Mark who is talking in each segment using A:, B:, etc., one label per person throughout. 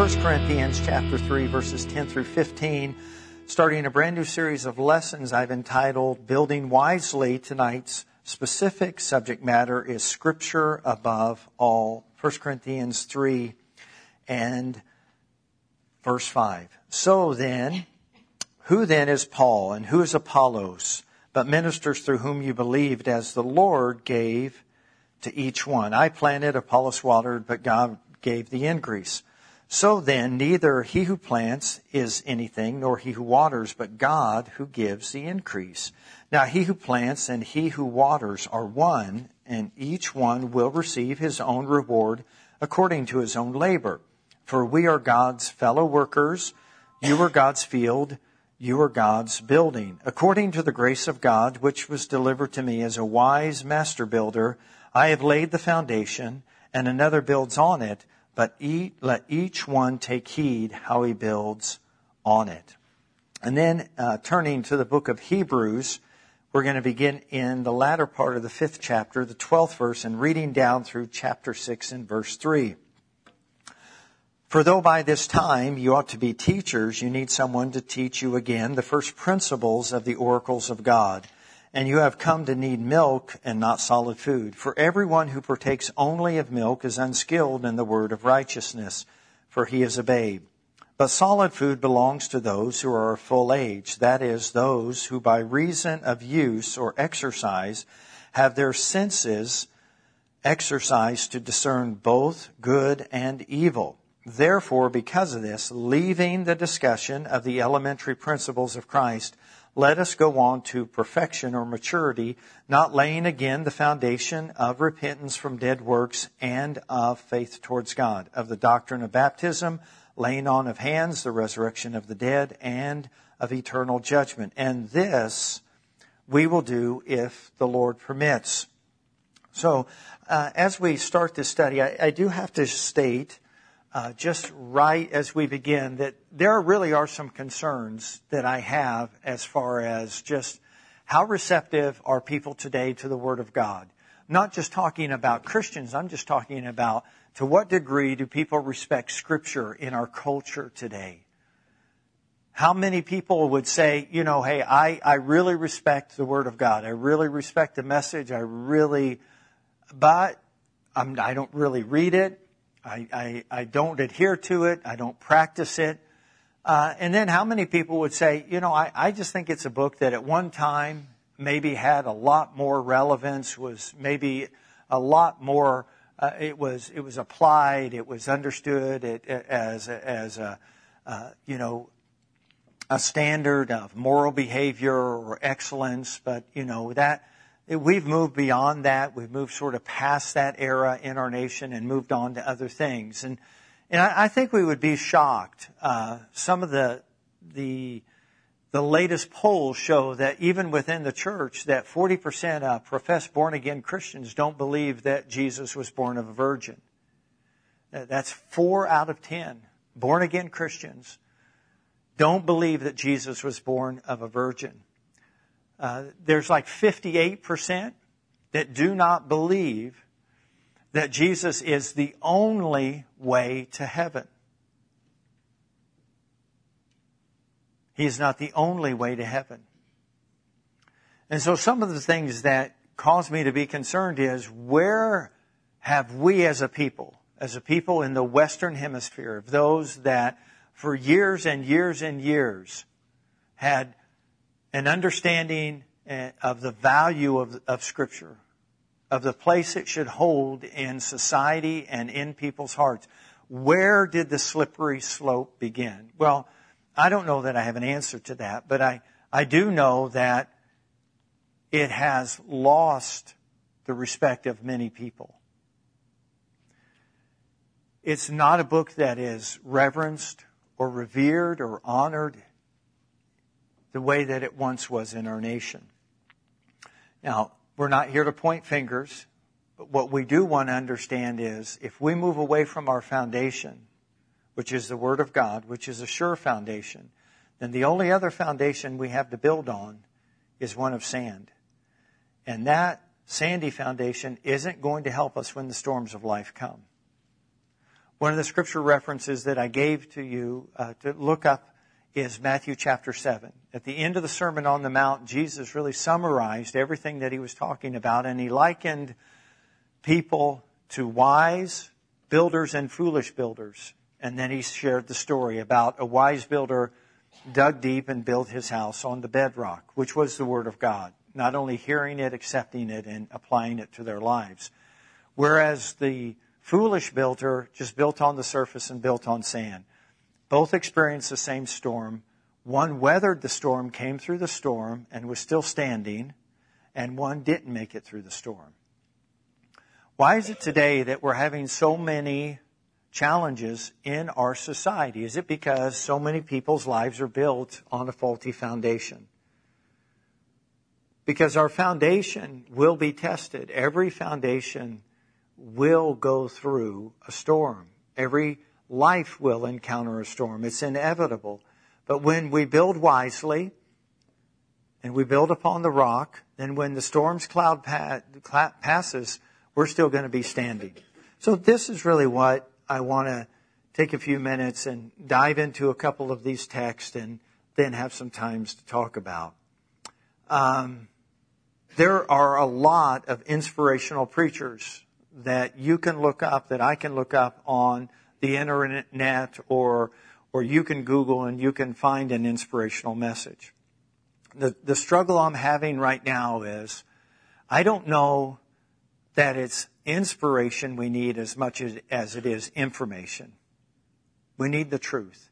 A: 1 Corinthians chapter 3 verses 10 through 15, starting a brand new series of lessons I've entitled Building Wisely. Tonight's specific subject matter is scripture above all. 1 Corinthians 3 and verse 5. So then, who then is Paul and who is Apollos, but ministers through whom you believed as the Lord gave to each one? I planted, Apollos watered, but God gave the increase. So then, neither he who plants is anything, nor he who waters, but God who gives the increase. Now he who plants and he who waters are one, and each one will receive his own reward according to his own labor. For we are God's fellow workers. You are God's field. You are God's building. According to the grace of God, which was delivered to me as a wise master builder, I have laid the foundation, and another builds on it but eat, let each one take heed how he builds on it. And then uh, turning to the book of Hebrews, we're going to begin in the latter part of the fifth chapter, the 12th verse, and reading down through chapter 6 and verse 3. For though by this time you ought to be teachers, you need someone to teach you again the first principles of the oracles of God and you have come to need milk and not solid food. For everyone who partakes only of milk is unskilled in the word of righteousness, for he is a babe. But solid food belongs to those who are of full age, that is, those who by reason of use or exercise have their senses exercised to discern both good and evil. Therefore, because of this, leaving the discussion of the elementary principles of Christ, let us go on to perfection or maturity, not laying again the foundation of repentance from dead works and of faith towards God, of the doctrine of baptism, laying on of hands, the resurrection of the dead, and of eternal judgment. And this we will do if the Lord permits. So, uh, as we start this study, I, I do have to state uh, just right as we begin that there really are some concerns that I have as far as just how receptive are people today to the Word of God. not just talking about Christians, I'm just talking about to what degree do people respect Scripture in our culture today? How many people would say, you know, hey, I, I really respect the Word of God. I really respect the message. I really, but I'm, I don't really read it. I, I, I don't adhere to it. I don't practice it. Uh, and then how many people would say, you know, I, I just think it's a book that at one time maybe had a lot more relevance, was maybe a lot more, uh, it was, it was applied, it was understood it, it, as, as a, uh, you know, a standard of moral behavior or excellence, but, you know, that, We've moved beyond that. We've moved sort of past that era in our nation and moved on to other things. And, and I, I think we would be shocked. Uh, some of the, the, the latest polls show that even within the church, that 40% of professed born again Christians don't believe that Jesus was born of a virgin. That's four out of ten born again Christians don't believe that Jesus was born of a virgin. Uh, there's like 58% that do not believe that Jesus is the only way to heaven. He is not the only way to heaven. And so some of the things that cause me to be concerned is where have we as a people, as a people in the Western Hemisphere, of those that for years and years and years had an understanding eh, of the value of, of Scripture, of the place it should hold in society and in people's hearts. Where did the slippery slope begin? Well, I don't know that I have an answer to that, but I, I do know that it has lost the respect of many people. It's not a book that is reverenced or revered or honored the way that it once was in our nation. Now, we're not here to point fingers, but what we do want to understand is if we move away from our foundation, which is the Word of God, which is a sure foundation, then the only other foundation we have to build on is one of sand. And that sandy foundation isn't going to help us when the storms of life come. One of the scripture references that I gave to you uh, to look up is Matthew chapter 7. At the end of the Sermon on the Mount, Jesus really summarized everything that he was talking about, and he likened people to wise builders and foolish builders. And then he shared the story about a wise builder dug deep and built his house on the bedrock, which was the Word of God, not only hearing it, accepting it, and applying it to their lives. Whereas the foolish builder just built on the surface and built on sand. Both experienced the same storm. One weathered the storm, came through the storm, and was still standing, and one didn't make it through the storm. Why is it today that we're having so many challenges in our society? Is it because so many people's lives are built on a faulty foundation? Because our foundation will be tested. Every foundation will go through a storm. Every life will encounter a storm. It's inevitable. But when we build wisely and we build upon the rock, then when the storm's cloud passes, we're still going to be standing. So this is really what I want to take a few minutes and dive into a couple of these texts and then have some times to talk about. Um, there are a lot of inspirational preachers that you can look up, that I can look up on the internet or, or you can Google and you can find an inspirational message. The, the struggle I'm having right now is I don't know that it's inspiration we need as much as, as it is information. We need the truth.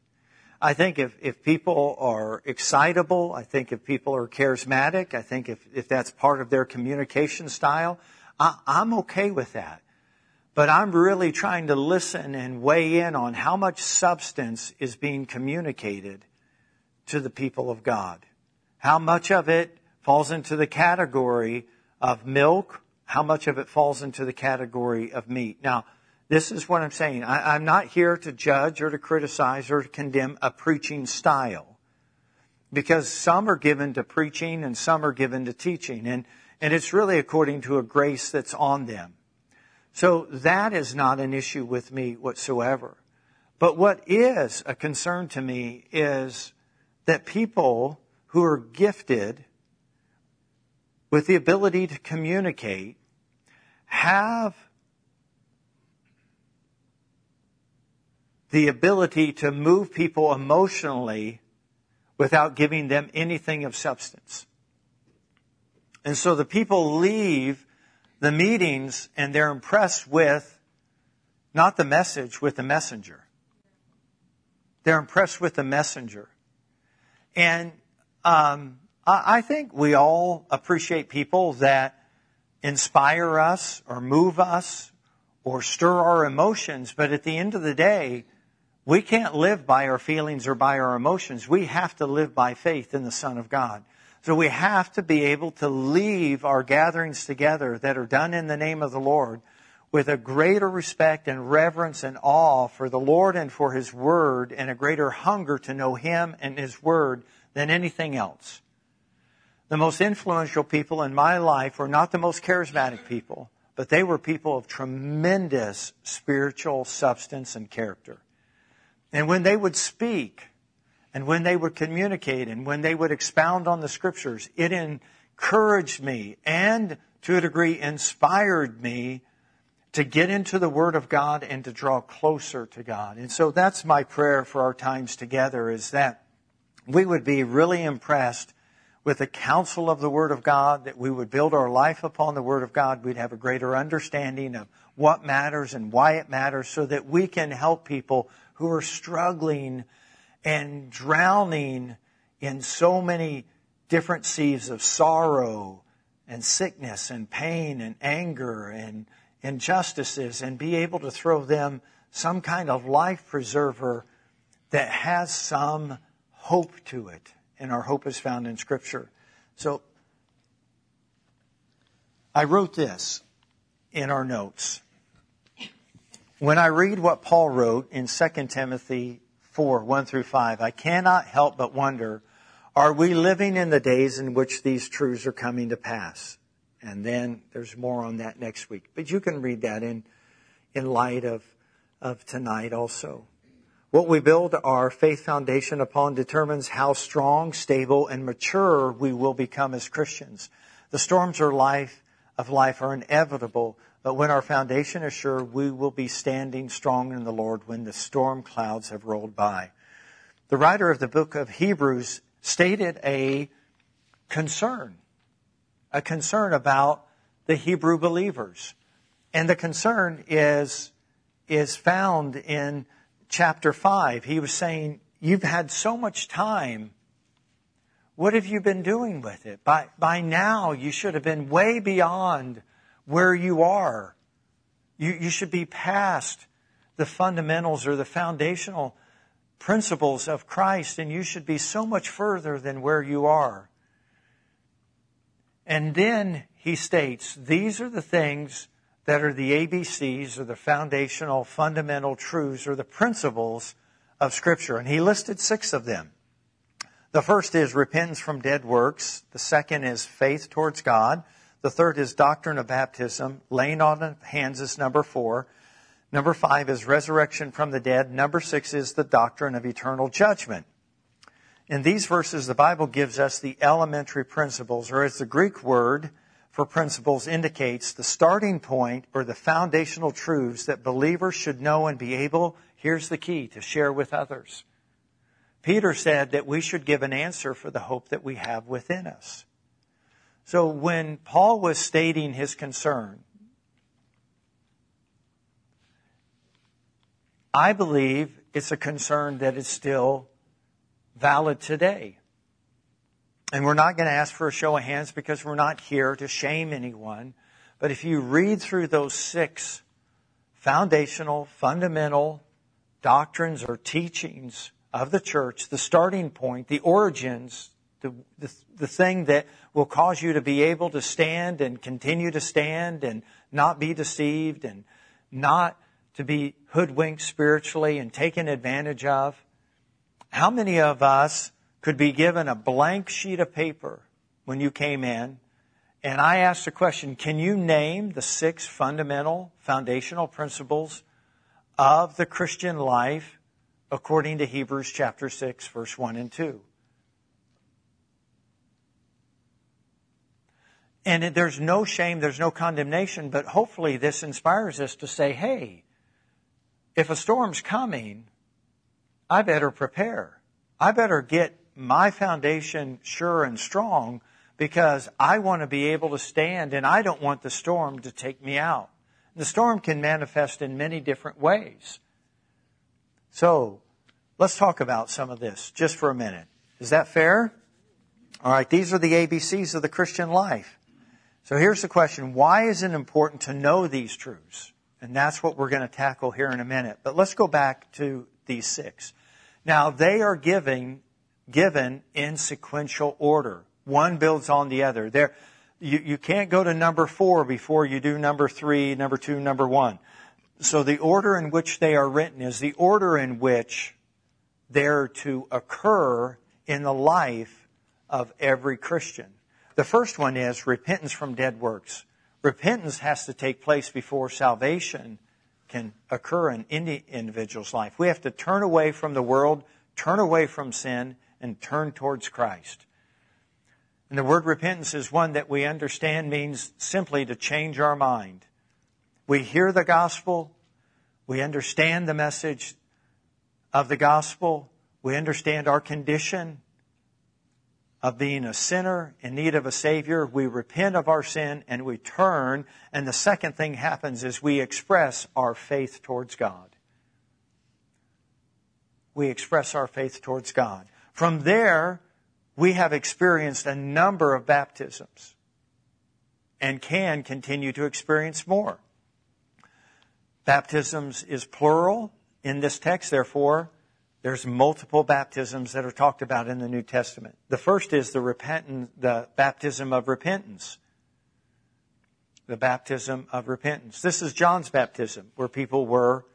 A: I think if, if people are excitable, I think if people are charismatic, I think if, if that's part of their communication style, I, I'm okay with that. But I'm really trying to listen and weigh in on how much substance is being communicated to the people of God. How much of it falls into the category of milk, how much of it falls into the category of meat. Now, this is what I'm saying. I, am not here to judge or to criticize or to condemn a preaching style. Because some are given to preaching and some are given to teaching. And and it's really according to a grace that's on them. So that is not an issue with me whatsoever. But what is a concern to me is that people who are gifted with the ability to communicate have the ability to move people emotionally without giving them anything of substance. And so the people leave the meetings and they're impressed with not the message, with the messenger. They're impressed with the messenger. And um, I think we all appreciate people that inspire us or move us or stir our emotions, but at the end of the day, we can't live by our feelings or by our emotions. We have to live by faith in the Son of God. So we have to be able to leave our gatherings together that are done in the name of the Lord with a greater respect and reverence and awe for the Lord and for His Word and a greater hunger to know Him and His Word than anything else. The most influential people in my life were not the most charismatic people, but they were people of tremendous spiritual substance and character. And when they would speak, and when they would communicate and when they would expound on the scriptures, it encouraged me and to a degree inspired me to get into the Word of God and to draw closer to God. And so that's my prayer for our times together is that we would be really impressed with the counsel of the Word of God, that we would build our life upon the Word of God. We'd have a greater understanding of what matters and why it matters so that we can help people who are struggling and drowning in so many different seas of sorrow and sickness and pain and anger and injustices and be able to throw them some kind of life preserver that has some hope to it. And our hope is found in Scripture. So I wrote this in our notes. When I read what Paul wrote in 2 Timothy 4, 1 through 5, I cannot help but wonder, are we living in the days in which these truths are coming to pass? And then there's more on that next week. But you can read that in, in light of of tonight also. What we build our faith foundation upon determines how strong, stable, and mature we will become as Christians. The storms of life, of life are inevitable, but when our foundation is sure, we will be standing strong in the Lord when the storm clouds have rolled by. The writer of the book of Hebrews stated a concern, a concern about the Hebrew believers. And the concern is, is found in chapter 5. He was saying, You've had so much time. What have you been doing with it? By, by now, you should have been way beyond where you are. You, you should be past the fundamentals or the foundational principles of Christ, and you should be so much further than where you are. And then he states, these are the things that are the ABCs or the foundational fundamental truths or the principles of Scripture. And he listed six of them. The first is repentance from dead works. The second is faith towards God. The third is doctrine of baptism. Laying on of hands is number four. Number five is resurrection from the dead. Number six is the doctrine of eternal judgment. In these verses, the Bible gives us the elementary principles, or as the Greek word for principles indicates, the starting point or the foundational truths that believers should know and be able, here's the key, to share with others. Peter said that we should give an answer for the hope that we have within us. So when Paul was stating his concern, I believe it's a concern that is still valid today. And we're not going to ask for a show of hands because we're not here to shame anyone. But if you read through those six foundational, fundamental doctrines or teachings of the church, the starting point, the origins, the, the, the thing that will cause you to be able to stand and continue to stand and not be deceived and not to be hoodwinked spiritually and taken advantage of. How many of us could be given a blank sheet of paper when you came in and I asked the question, can you name the six fundamental foundational principles of the Christian life according to Hebrews chapter 6 verse 1 and 2? And there's no shame, there's no condemnation, but hopefully this inspires us to say, hey, if a storm's coming, I better prepare. I better get my foundation sure and strong because I want to be able to stand and I don't want the storm to take me out. The storm can manifest in many different ways. So, let's talk about some of this just for a minute. Is that fair? All right, these are the ABCs of the Christian life. So here's the question why is it important to know these truths? And that's what we're going to tackle here in a minute. But let's go back to these six. Now, they are giving, given in sequential order. One builds on the other. There, you, you can't go to number four before you do number three, number two, number one. So the order in which they are written is the order in which they're to occur in the life of every Christian. The first one is repentance from dead works. Repentance has to take place before salvation can occur in any individual's life. We have to turn away from the world, turn away from sin, and turn towards Christ. And the word repentance is one that we understand means simply to change our mind. We hear the gospel, we understand the message of the gospel, we understand our condition, of being a sinner in need of a Savior, we repent of our sin and we turn. And the second thing happens is we express our faith towards God. We express our faith towards God. From there, we have experienced a number of baptisms and can continue to experience more. Baptisms is plural in this text, therefore, there's multiple baptisms that are talked about in the New Testament. The first is the repentant, the baptism of repentance. The baptism of repentance. This is John's baptism, where people were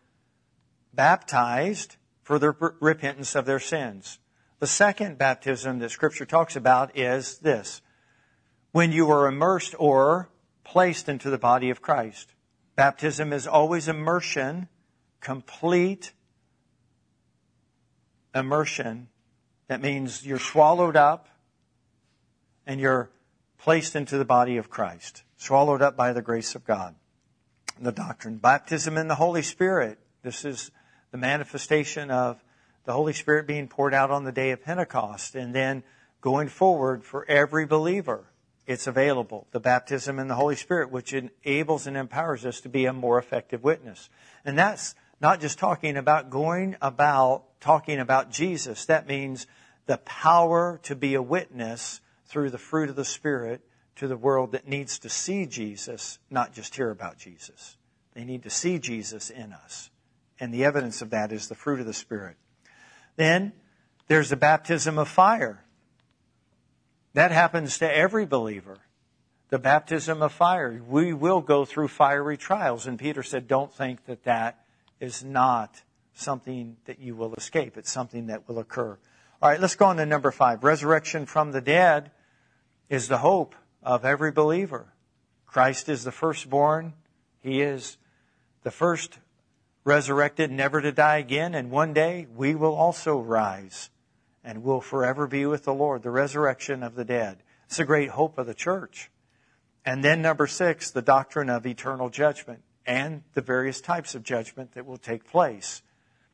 A: baptized for the repentance of their sins. The second baptism that Scripture talks about is this when you are immersed or placed into the body of Christ. Baptism is always immersion complete immersion. That means you're swallowed up and you're placed into the body of Christ, swallowed up by the grace of God. The doctrine, baptism in the Holy Spirit. This is the manifestation of the Holy Spirit being poured out on the day of Pentecost. And then going forward for every believer, it's available. The baptism in the Holy Spirit, which enables and empowers us to be a more effective witness. And that's not just talking about going about talking about Jesus. That means the power to be a witness through the fruit of the Spirit to the world that needs to see Jesus, not just hear about Jesus. They need to see Jesus in us. And the evidence of that is the fruit of the Spirit. Then there's the baptism of fire. That happens to every believer. The baptism of fire. We will go through fiery trials. And Peter said, don't think that that is not something that you will escape. It's something that will occur. All right, let's go on to number five. Resurrection from the dead is the hope of every believer. Christ is the firstborn. He is the first resurrected, never to die again. And one day we will also rise and will forever be with the Lord, the resurrection of the dead. It's a great hope of the church. And then number six, the doctrine of eternal judgment and the various types of judgment that will take place